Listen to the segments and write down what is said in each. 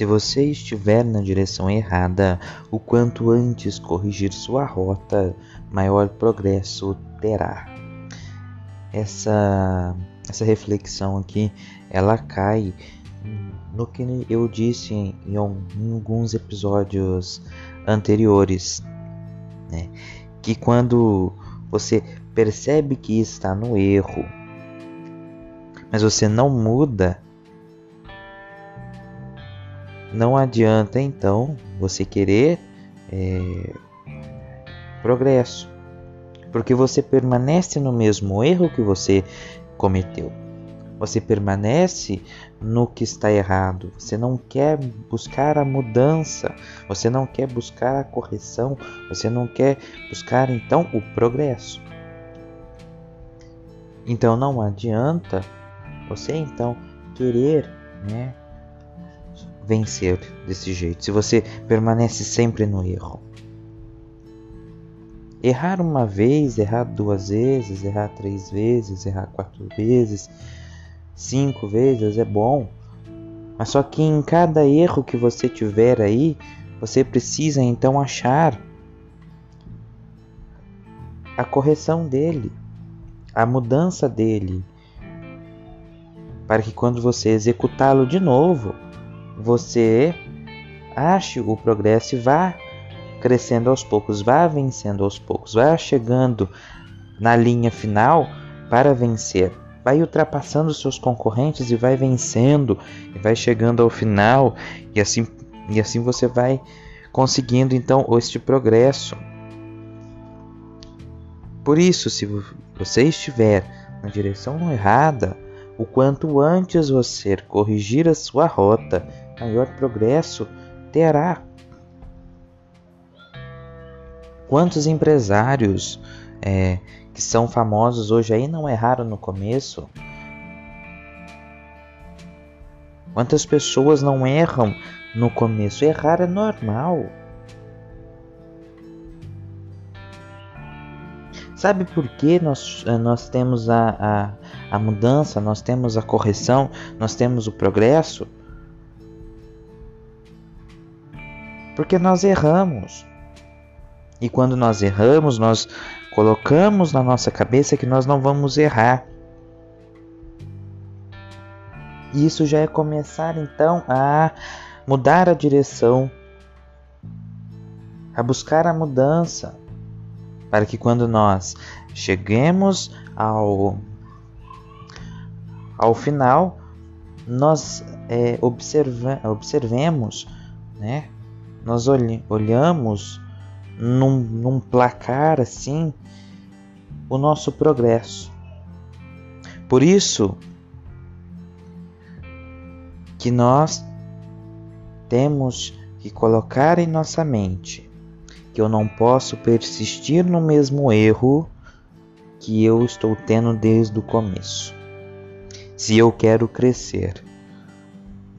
Se você estiver na direção errada, o quanto antes corrigir sua rota, maior progresso terá. Essa essa reflexão aqui, ela cai no que eu disse em, em alguns episódios anteriores, né? Que quando você percebe que está no erro, mas você não muda, não adianta então você querer é, progresso, porque você permanece no mesmo erro que você cometeu. Você permanece no que está errado. Você não quer buscar a mudança. Você não quer buscar a correção. Você não quer buscar então o progresso. Então não adianta você então querer, né, vencer desse jeito. Se você permanece sempre no erro. Errar uma vez, errar duas vezes, errar três vezes, errar quatro vezes, cinco vezes é bom. Mas só que em cada erro que você tiver aí, você precisa então achar a correção dele, a mudança dele, para que quando você executá-lo de novo, você ache o progresso e vá crescendo aos poucos, vá vencendo aos poucos, vá chegando na linha final para vencer. Vai ultrapassando seus concorrentes e vai vencendo, e vai chegando ao final, e assim, e assim você vai conseguindo então este progresso. Por isso, se você estiver na direção errada, o quanto antes você corrigir a sua rota, maior progresso terá. Quantos empresários é, que são famosos hoje aí não erraram no começo? Quantas pessoas não erram no começo? Errar é normal. Sabe por que nós, eh, nós temos a, a, a mudança, nós temos a correção, nós temos o progresso? Porque nós erramos. E quando nós erramos, nós colocamos na nossa cabeça que nós não vamos errar. E isso já é começar então a mudar a direção, a buscar a mudança, para que quando nós cheguemos ao, ao final, nós é, observa, observemos, né? Nós olhamos num, num placar assim o nosso progresso. Por isso que nós temos que colocar em nossa mente que eu não posso persistir no mesmo erro que eu estou tendo desde o começo. Se eu quero crescer,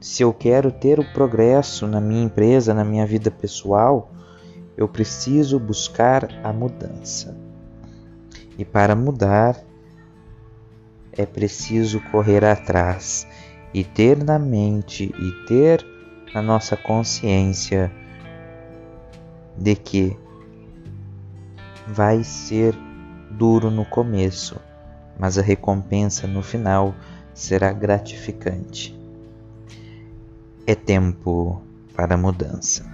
se eu quero ter o progresso na minha empresa, na minha vida pessoal, eu preciso buscar a mudança. E para mudar, é preciso correr atrás e ter na mente e ter na nossa consciência de que vai ser duro no começo, mas a recompensa no final será gratificante. É tempo para mudança.